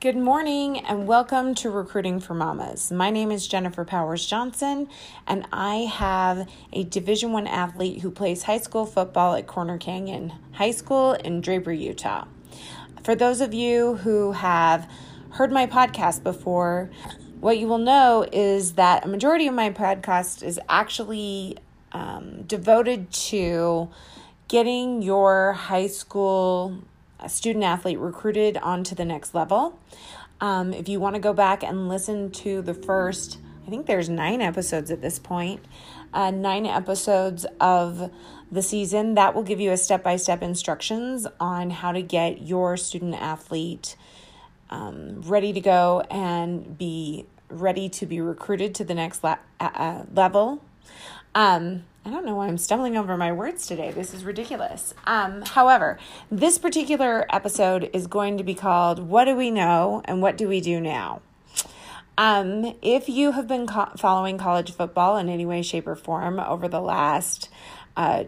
Good morning and welcome to Recruiting for Mamas. My name is Jennifer Powers Johnson and I have a Division 1 athlete who plays high school football at Corner Canyon High School in Draper, Utah. For those of you who have heard my podcast before, what you will know is that a majority of my podcast is actually um, devoted to getting your high school student athlete recruited onto the next level. Um, if you want to go back and listen to the first, I think there's nine episodes at this point, uh, nine episodes of the season, that will give you a step by step instructions on how to get your student athlete um, ready to go and be ready to be recruited to the next la- uh, level. Um, I don't know why I'm stumbling over my words today. This is ridiculous. Um, however, this particular episode is going to be called What Do We Know and What Do We Do Now? Um, if you have been co- following college football in any way, shape, or form over the last uh,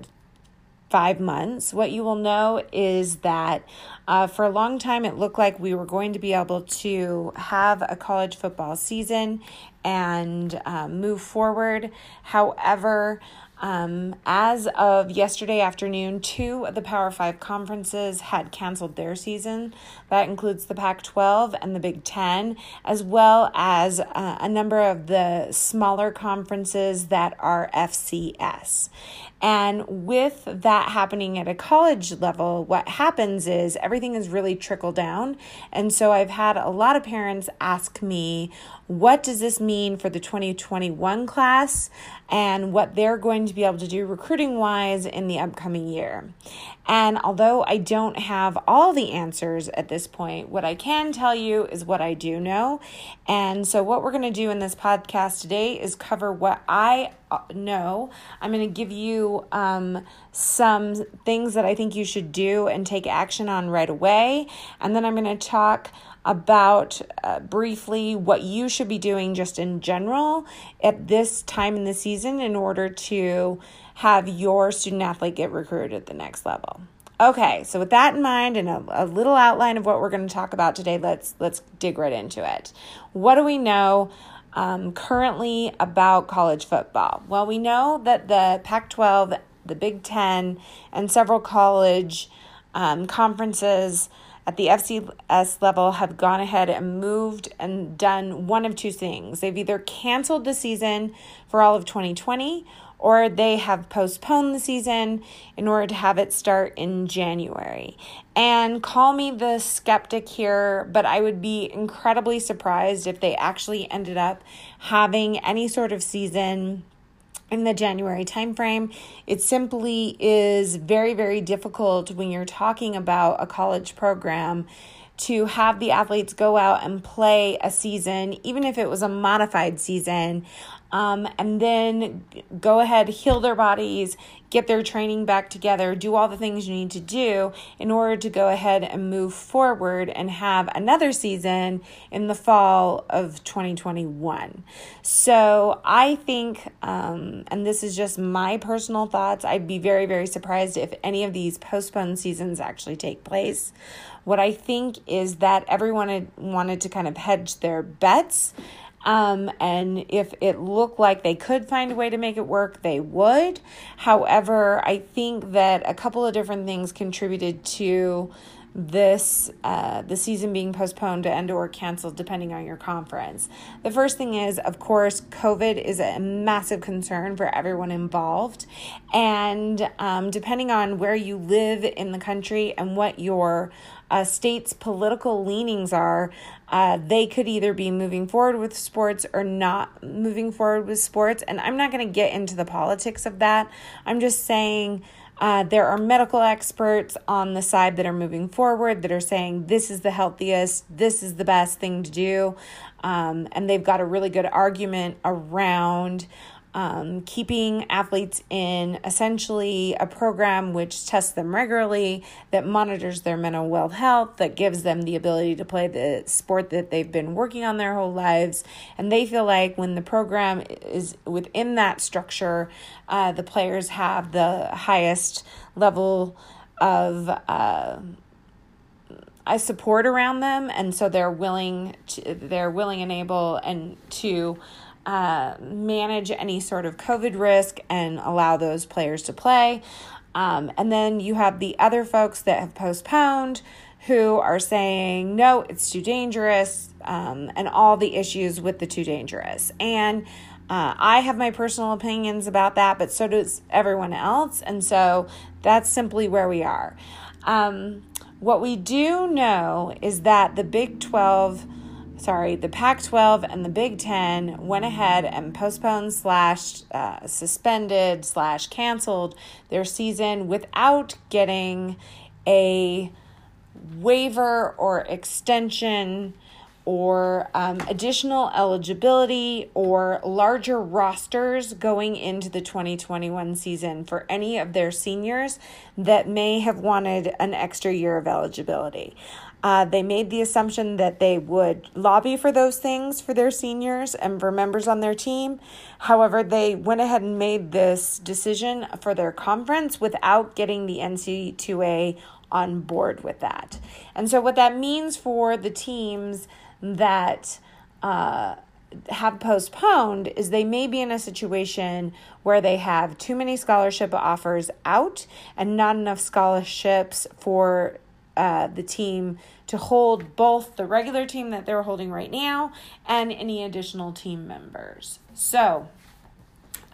five months, what you will know is that uh, for a long time it looked like we were going to be able to have a college football season and uh, move forward. However, um, as of yesterday afternoon, two of the Power Five conferences had canceled their season. That includes the Pac 12 and the Big Ten, as well as uh, a number of the smaller conferences that are FCS. And with that happening at a college level, what happens is everything is really trickle down. And so I've had a lot of parents ask me, what does this mean for the 2021 class and what they're going to be able to do recruiting wise in the upcoming year? And although I don't have all the answers at this point, what I can tell you is what I do know. And so, what we're going to do in this podcast today is cover what I know. I'm going to give you um, some things that I think you should do and take action on right away. And then I'm going to talk about uh, briefly what you should be doing just in general at this time in the season in order to have your student athlete get recruited at the next level. Okay, so with that in mind and a, a little outline of what we're going to talk about today, let's let's dig right into it. What do we know um, currently about college football? Well, we know that the Pac-12, the Big Ten, and several college um, conferences at the FCS level have gone ahead and moved and done one of two things. They've either canceled the season for all of 2020 or they have postponed the season in order to have it start in January. And call me the skeptic here, but I would be incredibly surprised if they actually ended up having any sort of season in the January timeframe. It simply is very, very difficult when you're talking about a college program to have the athletes go out and play a season, even if it was a modified season, um, and then go ahead, heal their bodies, get their training back together, do all the things you need to do in order to go ahead and move forward and have another season in the fall of 2021. So I think, um, and this is just my personal thoughts, I'd be very, very surprised if any of these postponed seasons actually take place. What I think is that everyone wanted to kind of hedge their bets um, and if it looked like they could find a way to make it work, they would. However, I think that a couple of different things contributed to this uh, the season being postponed and or canceled depending on your conference. The first thing is of course covid is a massive concern for everyone involved. And um, depending on where you live in the country and what your uh, state's political leanings are uh, they could either be moving forward with sports or not moving forward with sports. And i'm not going to get into the politics of that. I'm just saying Uh, there are medical experts on the side that are moving forward that are saying this is the healthiest, this is the best thing to do. Um, and they've got a really good argument around um, keeping athletes in essentially a program which tests them regularly, that monitors their mental well health, that gives them the ability to play the sport that they've been working on their whole lives. And they feel like when the program is within that structure, uh, the players have the highest level of. Uh, I support around them, and so they're willing to, they're willing and able and to uh, manage any sort of COVID risk and allow those players to play. Um, and then you have the other folks that have postponed who are saying, no, it's too dangerous, um, and all the issues with the too dangerous. And uh, I have my personal opinions about that, but so does everyone else. And so that's simply where we are. Um, what we do know is that the Big 12 sorry, the Pac 12 and the Big Ten went ahead and postponed slash uh, suspended slash canceled their season without getting a waiver or extension or um, additional eligibility or larger rosters going into the 2021 season for any of their seniors that may have wanted an extra year of eligibility. Uh, they made the assumption that they would lobby for those things for their seniors and for members on their team. However, they went ahead and made this decision for their conference without getting the NC2A on board with that. And so, what that means for the teams that uh, have postponed is they may be in a situation where they have too many scholarship offers out and not enough scholarships for uh, the team to hold both the regular team that they're holding right now and any additional team members. So,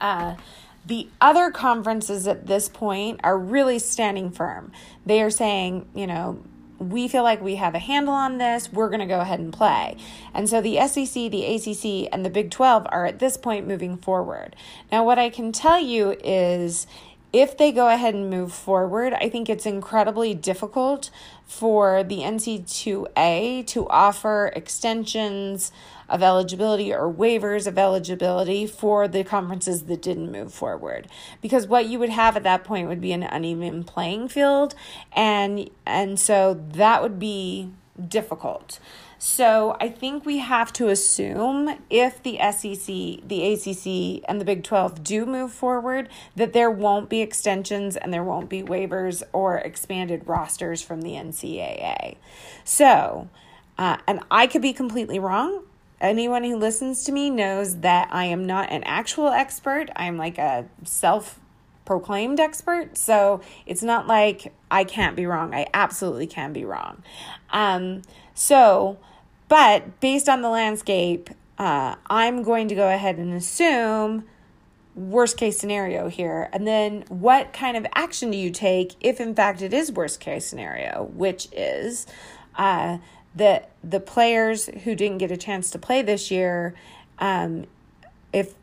uh, the other conferences at this point are really standing firm. They are saying, you know, we feel like we have a handle on this. We're going to go ahead and play. And so the SEC, the ACC, and the Big 12 are at this point moving forward. Now, what I can tell you is if they go ahead and move forward, I think it's incredibly difficult for the NC2A to offer extensions of eligibility or waivers of eligibility for the conferences that didn't move forward. Because what you would have at that point would be an uneven playing field and and so that would be difficult so I think we have to assume if the SEC, the ACC, and the Big 12 do move forward, that there won't be extensions and there won't be waivers or expanded rosters from the NCAA. So, uh, and I could be completely wrong. Anyone who listens to me knows that I am not an actual expert. I'm like a self proclaimed expert. So it's not like I can't be wrong. I absolutely can be wrong. Um, so, but based on the landscape, uh, I'm going to go ahead and assume worst case scenario here. And then what kind of action do you take if, in fact, it is worst case scenario, which is uh, that the players who didn't get a chance to play this year, um, if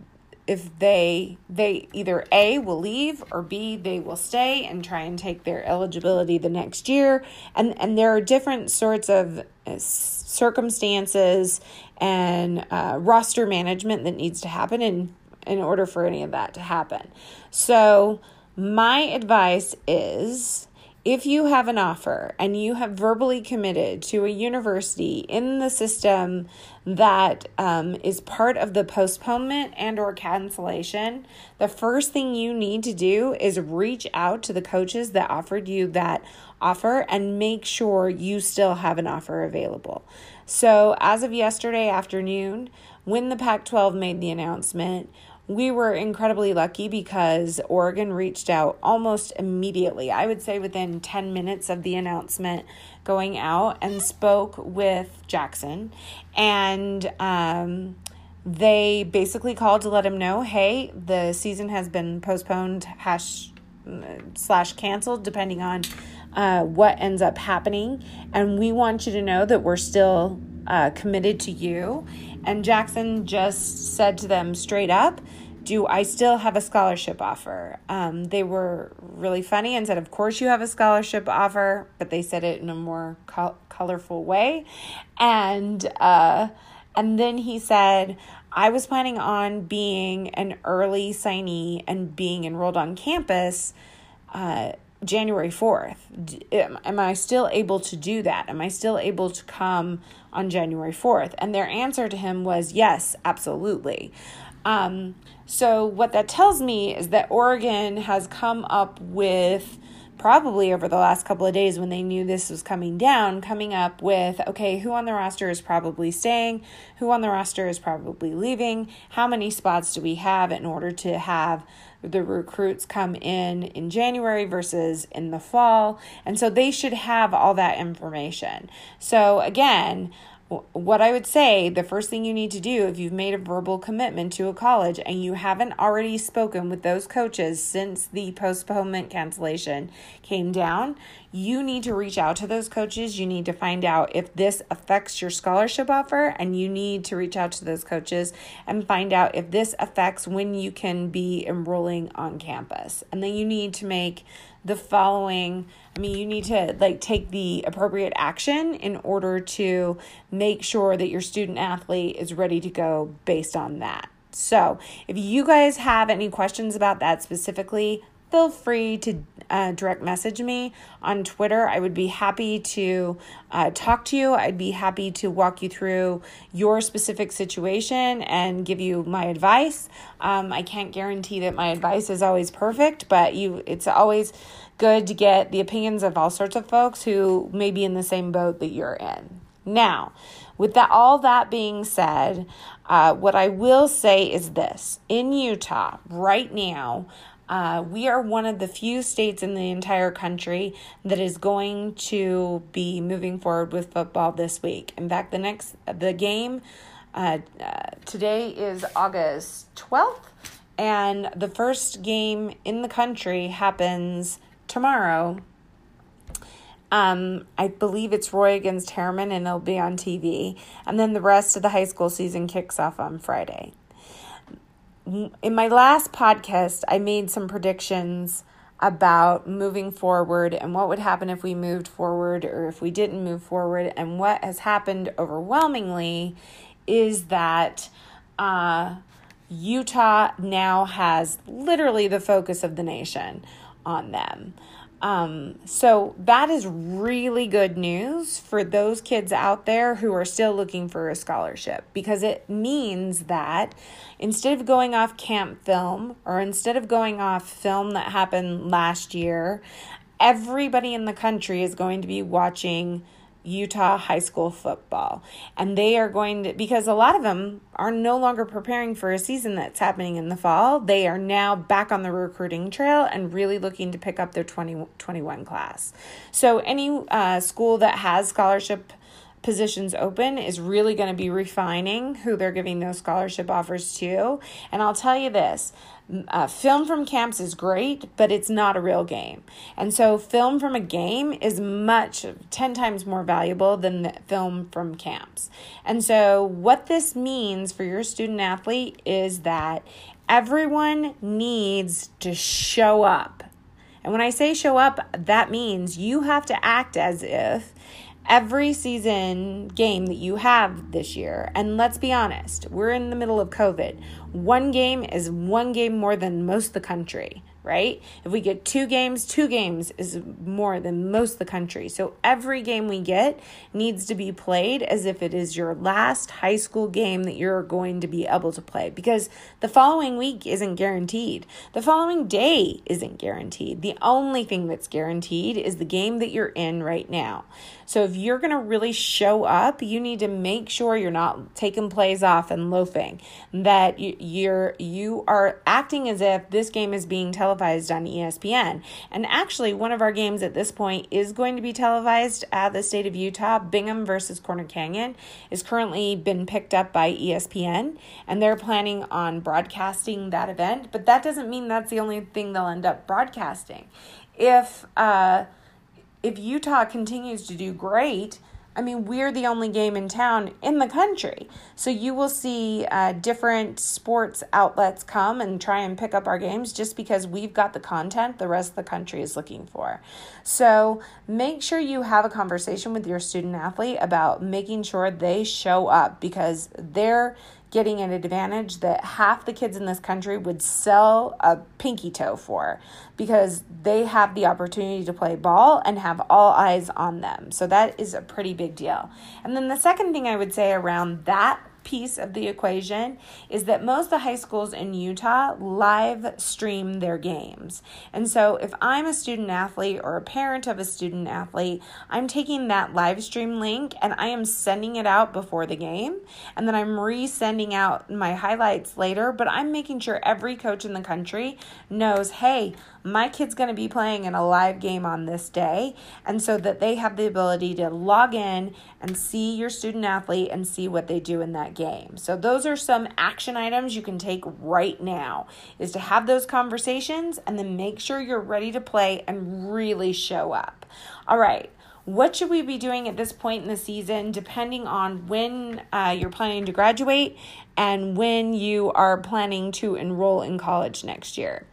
if they they either a will leave or b they will stay and try and take their eligibility the next year. And and there are different sorts of uh, circumstances and uh, roster management that needs to happen in in order for any of that to happen. So my advice is if you have an offer and you have verbally committed to a university in the system that um, is part of the postponement and or cancellation the first thing you need to do is reach out to the coaches that offered you that offer and make sure you still have an offer available. So as of yesterday afternoon when the pac 12 made the announcement we were incredibly lucky because Oregon reached out almost immediately. I would say within 10 minutes of the announcement going out and spoke with Jackson. And um, they basically called to let him know hey, the season has been postponed, hash slash canceled, depending on uh, what ends up happening. And we want you to know that we're still uh, committed to you and Jackson just said to them straight up, do I still have a scholarship offer? Um, they were really funny and said, Of course, you have a scholarship offer, but they said it in a more col- colorful way. And, uh, and then he said, I was planning on being an early signee and being enrolled on campus uh, January 4th. Am, I still able to do that? Am I still able to come on January 4th? And their answer to him was yes, absolutely. Um, so, what that tells me is that Oregon has come up with probably over the last couple of days when they knew this was coming down, coming up with okay, who on the roster is probably staying, who on the roster is probably leaving, how many spots do we have in order to have the recruits come in in January versus in the fall. And so they should have all that information. So, again, what I would say, the first thing you need to do if you've made a verbal commitment to a college and you haven't already spoken with those coaches since the postponement cancellation came down, you need to reach out to those coaches. You need to find out if this affects your scholarship offer, and you need to reach out to those coaches and find out if this affects when you can be enrolling on campus. And then you need to make the following I mean, you need to like take the appropriate action in order to make sure that your student athlete is ready to go based on that. So, if you guys have any questions about that specifically, feel free to uh, direct message me on Twitter. I would be happy to uh, talk to you. I'd be happy to walk you through your specific situation and give you my advice. Um, I can't guarantee that my advice is always perfect, but you, it's always good to get the opinions of all sorts of folks who may be in the same boat that you're in. Now, with that, all that being said, uh, what I will say is this: in Utah right now, uh, we are one of the few states in the entire country that is going to be moving forward with football this week. In fact, the next the game uh, uh, today is August twelfth, and the first game in the country happens tomorrow. Um, I believe it's Roy against Herriman, and it'll be on TV. And then the rest of the high school season kicks off on Friday in my last podcast, I made some predictions about moving forward and what would happen if we moved forward or if we didn't move forward. And what has happened overwhelmingly is that uh, Utah now has literally the focus of the nation on them. Um, so that is really good news for those kids out there who are still looking for a scholarship because it means that instead of going off camp film or instead of going off film that happened last year, everybody in the country is going to be watching Utah high school football. And they are going to, because a lot of them are no longer preparing for a season that's happening in the fall. They are now back on the recruiting trail and really looking to pick up their 2021 class. So, any uh, school that has scholarship positions open is really going to be refining who they're giving those scholarship offers to. And I'll tell you this uh, film from camps is great, but it's not a real game. And so, film from a game is much, 10 times more valuable than film from camps. And so, what this means for your student athlete is that everyone needs to show up. And when I say show up, that means you have to act as if every season game that you have this year, and let's be honest, we're in the middle of COVID. One game is one game more than most of the country right? If we get two games, two games is more than most of the country. So every game we get needs to be played as if it is your last high school game that you're going to be able to play because the following week isn't guaranteed. The following day isn't guaranteed. The only thing that's guaranteed is the game that you're in right now. So if you're going to really show up, you need to make sure you're not taking plays off and loafing. That you're you are acting as if this game is being televised on ESPN. And actually, one of our games at this point is going to be televised at the state of Utah. Bingham versus Corner Canyon is currently been picked up by ESPN, and they're planning on broadcasting that event. But that doesn't mean that's the only thing they'll end up broadcasting. If uh, if Utah continues to do great, I mean, we're the only game in town in the country. So you will see uh, different sports outlets come and try and pick up our games just because we've got the content the rest of the country is looking for. So make sure you have a conversation with your student athlete about making sure they show up because they're getting an advantage that half the kids in this country would sell a pinky toe for because they have the opportunity to play ball and have all eyes on them. So that is a pretty big deal. And then the second thing I would say around that piece of the equation is that most of the high schools in Utah live stream their games. And so if I'm a student athlete or a parent of a student athlete, I'm taking that live stream link and I am sending it out before the game. And then I'm resending out my highlights later, but I'm making sure every coach in the country knows hey, my kid's going to be playing in a live game on this day. And so that they have the ability to log in and see your student athlete and see what they do in that game. So those are some action items you can take right now is to have those conversations and then make sure you're ready to play and really show up. All right. What should we be doing at this point in the season, depending on when uh, you're planning to graduate and when you are planning to enroll in college next year?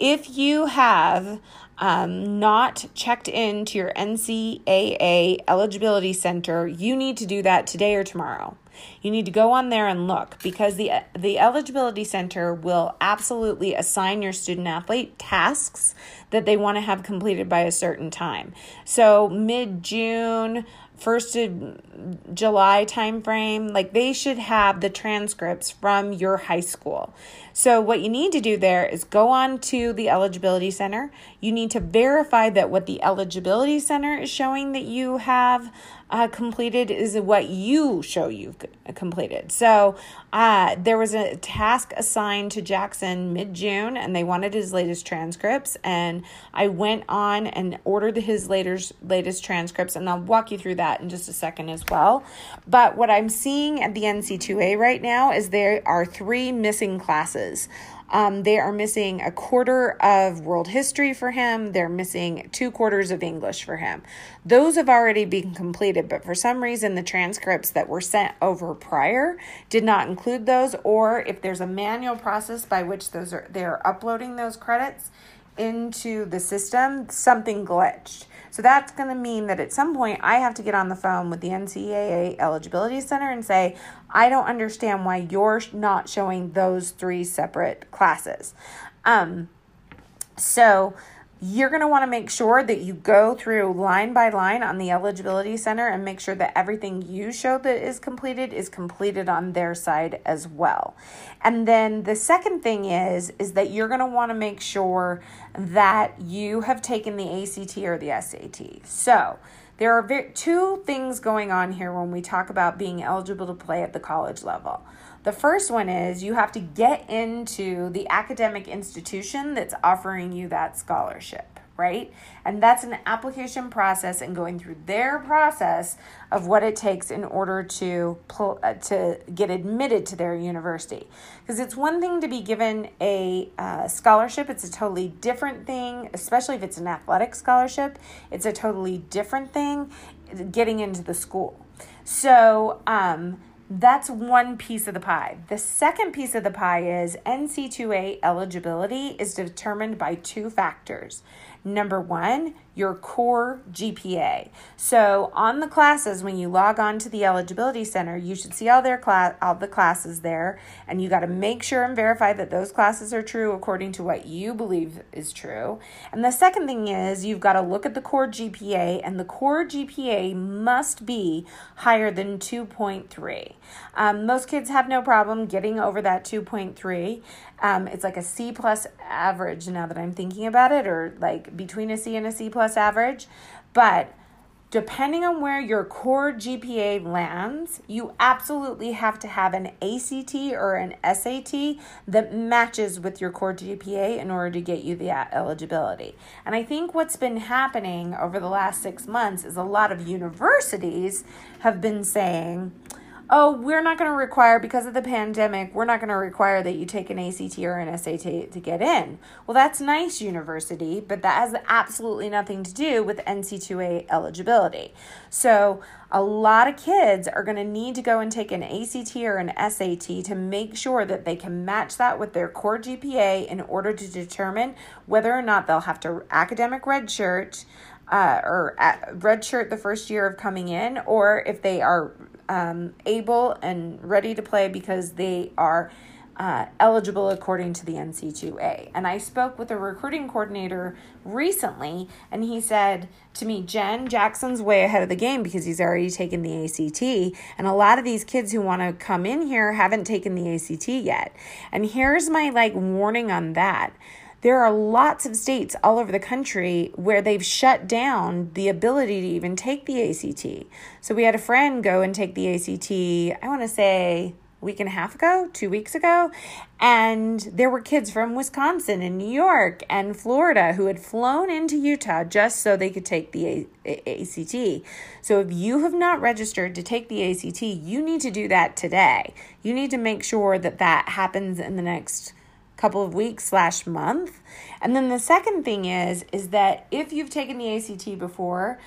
If you have um, not checked in to your NCAA eligibility center, you need to do that today or tomorrow. You need to go on there and look because the the eligibility center will absolutely assign your student athlete tasks that they want to have completed by a certain time. So mid June, first of July timeframe, like they should have the transcripts from your high school. So what you need to do there is go on to the eligibility center. You need to verify that what the eligibility center is showing that you have uh, completed is what you show you've completed. So uh, there was a task assigned to Jackson mid June, and they wanted his latest transcripts. And I went on and ordered his latest latest transcripts, and I'll walk you through that in just a second as well. But what I'm seeing at the NC2A right now is there are three missing classes. Um, they are missing a quarter of world history for him. They're missing two quarters of English for him. Those have already been completed, but for some reason, the transcripts that were sent over prior did not include those, or if there's a manual process by which those are they are uploading those credits into the system, something glitched. So that's going to mean that at some point I have to get on the phone with the NCAA Eligibility Center and say, I don't understand why you're not showing those three separate classes. Um, so you're going to want to make sure that you go through line by line on the eligibility center and make sure that everything you show that is completed is completed on their side as well. And then the second thing is is that you're going to want to make sure that you have taken the ACT or the SAT. So, there are two things going on here when we talk about being eligible to play at the college level. The first one is you have to get into the academic institution that's offering you that scholarship, right? And that's an application process and going through their process of what it takes in order to pull, uh, to get admitted to their university. Because it's one thing to be given a uh, scholarship, it's a totally different thing, especially if it's an athletic scholarship. It's a totally different thing getting into the school. So, um, that's one piece of the pie. The second piece of the pie is NC2A eligibility is determined by two factors. Number one, your core GPA. So on the classes, when you log on to the eligibility center, you should see all their class, all the classes there, and you got to make sure and verify that those classes are true according to what you believe is true. And the second thing is you've got to look at the core GPA, and the core GPA must be higher than 2.3. Um, most kids have no problem getting over that 2.3. Um, it's like a C plus average now that I'm thinking about it, or like between a C and a C plus average. But depending on where your core GPA lands, you absolutely have to have an ACT or an SAT that matches with your core GPA in order to get you the eligibility. And I think what's been happening over the last six months is a lot of universities have been saying, oh, we're not going to require, because of the pandemic, we're not going to require that you take an ACT or an SAT to get in. Well, that's nice, university, but that has absolutely nothing to do with NC2A eligibility. So, a lot of kids are going to need to go and take an ACT or an SAT to make sure that they can match that with their core GPA in order to determine whether or not they'll have to academic redshirt uh, or redshirt the first year of coming in, or if they are um, able and ready to play because they are uh, eligible according to the NC2A. And I spoke with a recruiting coordinator recently, and he said to me, Jen, Jackson's way ahead of the game because he's already taken the ACT. And a lot of these kids who want to come in here haven't taken the ACT yet. And here's my like warning on that there are lots of states all over the country where they've shut down the ability to even take the ACT. So we had a friend go and take the ACT, I want to say a week and a half ago, two weeks ago, and there were kids from Wisconsin and New York and Florida who had flown into Utah just so they could take the ACT. So if you have not registered to take the ACT, you need to do that today. You need to make sure that that happens in the next couple of weeks slash month. And then the second thing is is that if you've taken the ACT before,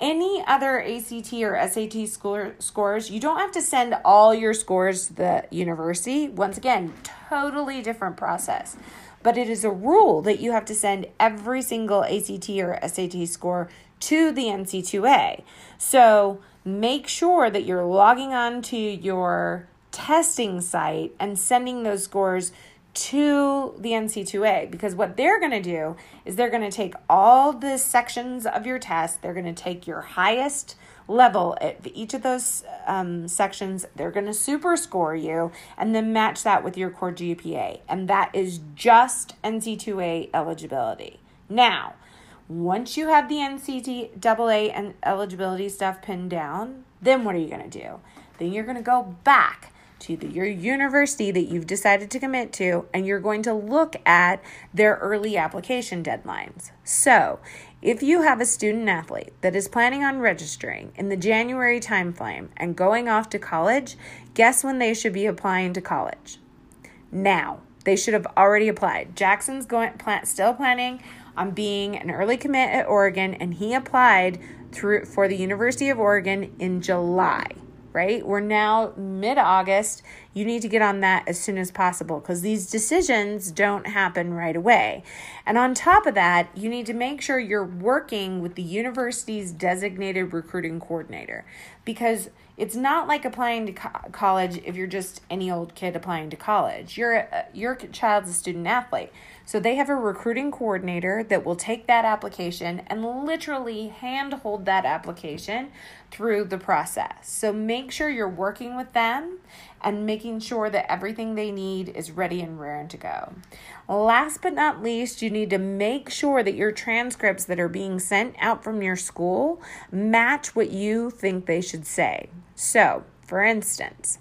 any other ACT or SAT score, scores, you don't have to send all your scores to the university. Once again, totally different process. But it is a rule that you have to send every single ACT or SAT score to the NC2A. So make sure that you're logging on to your testing site and sending those scores to the NC2A because what they're going to do is they're going to take all the sections of your test, they're going to take your highest level at each of those um, sections, they're going to super score you and then match that with your core GPA. And that is just NC2A eligibility. Now, once you have the NCAA and eligibility stuff pinned down, then what are you going to do? Then you're going to go back to the, your university that you've decided to commit to, and you're going to look at their early application deadlines. So, if you have a student athlete that is planning on registering in the January timeframe and going off to college, guess when they should be applying to college? Now. They should have already applied. Jackson's going still planning on being an early commit at Oregon and he applied through for the University of Oregon in July right? We're now mid August. You need to get on that as soon as possible because these decisions don't happen right away. And on top of that, you need to make sure you're working with the university's designated recruiting coordinator because it's not like applying to co- college if you're just any old kid applying to college. Your your child's a student athlete. So they have a recruiting coordinator that will take that application and literally handhold that application through the process. So make sure you're working with them and making sure that everything they need is ready and raring to go. Last but not least, you need to make sure that your transcripts that are being sent out from your school match what you think they should say. So, for instance,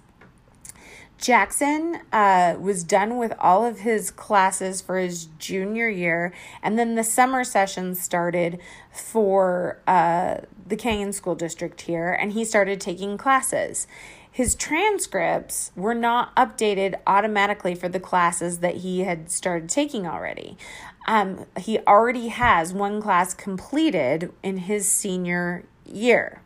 Jackson uh, was done with all of his classes for his junior year, and then the summer session started for uh, the Canyon School District here, and he started taking classes. His transcripts were not updated automatically for the classes that he had started taking already. Um, he already has one class completed in his senior year.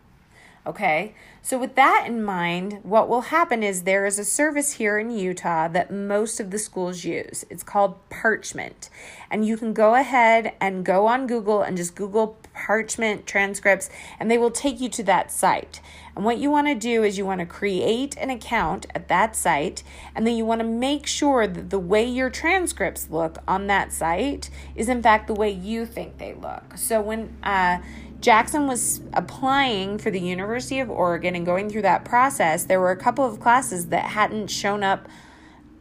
Okay, so with that in mind, what will happen is there is a service here in Utah that most of the schools use. It's called Parchment. And you can go ahead and go on Google and just Google Parchment transcripts, and they will take you to that site. And what you want to do is you want to create an account at that site, and then you want to make sure that the way your transcripts look on that site is, in fact, the way you think they look. So when uh, Jackson was applying for the University of Oregon and going through that process, there were a couple of classes that hadn't shown up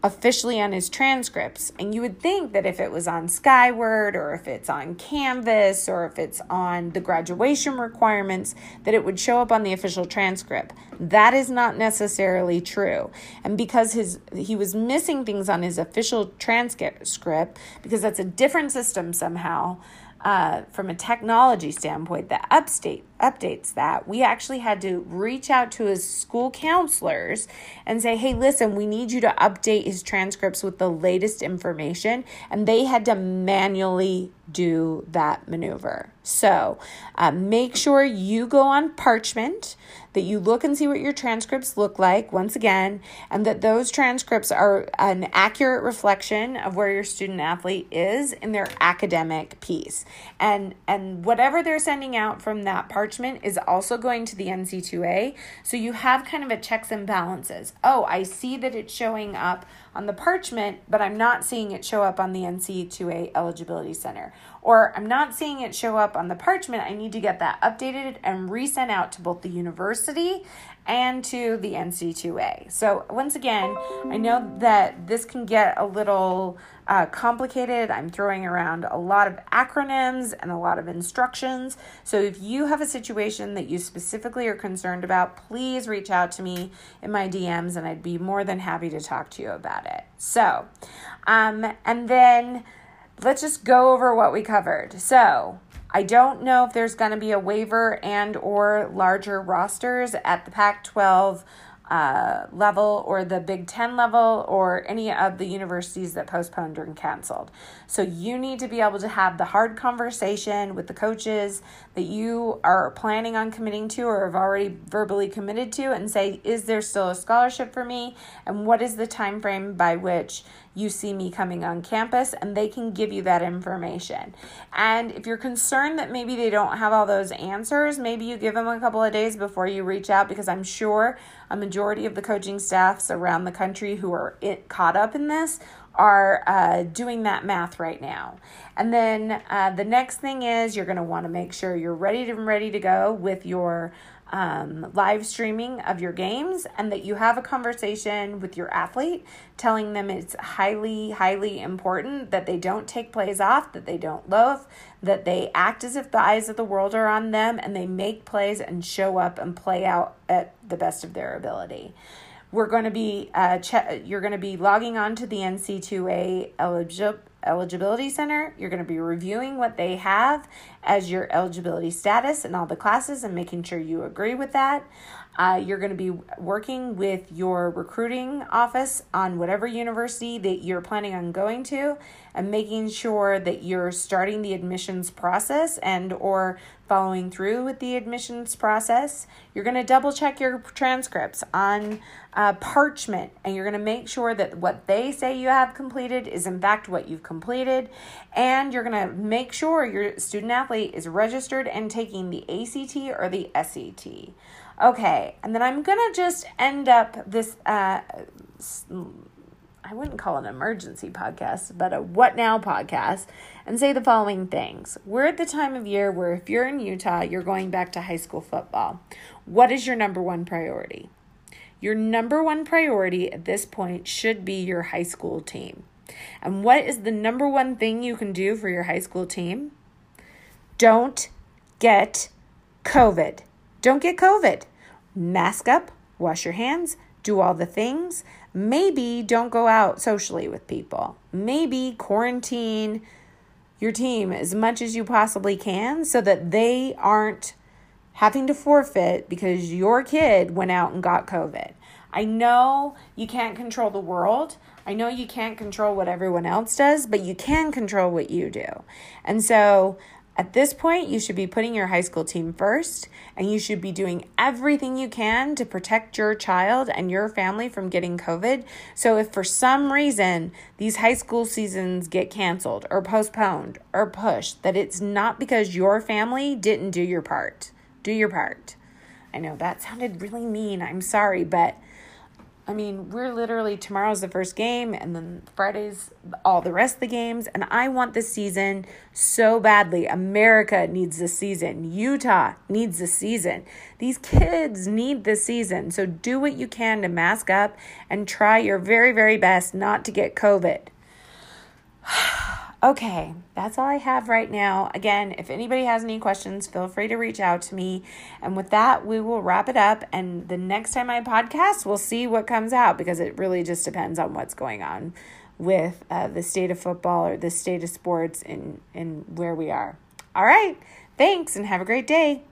officially on his transcripts. And you would think that if it was on Skyward or if it's on Canvas or if it's on the graduation requirements, that it would show up on the official transcript. That is not necessarily true. And because his he was missing things on his official transcript because that's a different system somehow, uh, from a technology standpoint, that upstate updates that. We actually had to reach out to his school counselors and say, hey, listen, we need you to update his transcripts with the latest information. And they had to manually do that maneuver. So uh, make sure you go on Parchment, that you look and see what your transcripts look like once again, and that those transcripts are an accurate reflection of where your student athlete is in their academic piece. And and whatever they're sending out from that Parchment is also going to the NC2A. So you have kind of a checks and balances. Oh, I see that it's showing up on the Parchment, but I'm not seeing it show up on the NC2A Eligibility Center. Or I'm not seeing it show up on the Parchment. I need to get that updated and resent out to both the university and to the NC2A. So, once again, I know that this can get a little uh, complicated. I'm throwing around a lot of acronyms and a lot of instructions. So, if you have a situation that you specifically are concerned about, please reach out to me in my DMs and I'd be more than happy to talk to you about it. So, um, and then let's just go over what we covered. So, I don't know if there's going to be a waiver and or larger rosters at the Pac-12 uh, level or the Big Ten level or any of the universities that postponed or canceled. So you need to be able to have the hard conversation with the coaches that you are planning on committing to or have already verbally committed to and say, is there still a scholarship for me? And what is the time frame by which you see me coming on campus? And they can give you that information. And if you're concerned that maybe they don't have all those answers, maybe you give them a couple of days before you reach out because I'm sure a majority of the coaching staffs around the country who are caught up in this are uh, doing that math right now. And then uh, the next thing is you're going to want to make sure you're ready to ready to go with your um, live streaming of your games and that you have a conversation with your athlete telling them it's highly, highly important that they don't take plays off, that they don't loaf, that they act as if the eyes of the world are on them and they make plays and show up and play out at the best of their ability. We're going to be, uh, che- you're going to be logging on to the NC2A eligible eligibility center. You're going to be reviewing what they have as your eligibility status in all the classes and making sure you agree with that. Uh, you're going to be working with your recruiting office on whatever university that you're planning on going to and making sure that you're starting the admissions process and or following through with the admissions process. You're going to double check your transcripts on uh, parchment and you're going to make sure that what they say you have completed is in fact what you've completed. And you're going to make sure your student athlete is registered and taking the ACT or the SAT. Okay, and then I'm gonna just end up this. Uh, I wouldn't call it an emergency podcast, but a what now podcast, and say the following things. We're at the time of year where if you're in Utah, you're going back to high school football. What is your number one priority? Your number one priority at this point should be your high school team. And what is the number one thing you can do for your high school team? Don't get COVID. Don't get COVID. Mask up, wash your hands, do all the things. Maybe don't go out socially with people. Maybe quarantine your team as much as you possibly can so that they aren't having to forfeit because your kid went out and got COVID. I know you can't control the world. I know you can't control what everyone else does, but you can control what you do. And so at this point, you should be putting your high school team first, and you should be doing everything you can to protect your child and your family from getting COVID. So, if for some reason these high school seasons get canceled or postponed or pushed, that it's not because your family didn't do your part. Do your part. I know that sounded really mean. I'm sorry, but I mean, we're literally tomorrow's the first game, and then Friday's all the rest of the games. And I want this season so badly. America needs this season. Utah needs this season. These kids need this season. So do what you can to mask up and try your very, very best not to get COVID. Okay, that's all I have right now. Again, if anybody has any questions, feel free to reach out to me. And with that, we will wrap it up. And the next time I podcast, we'll see what comes out because it really just depends on what's going on with uh, the state of football or the state of sports and, and where we are. All right, thanks and have a great day.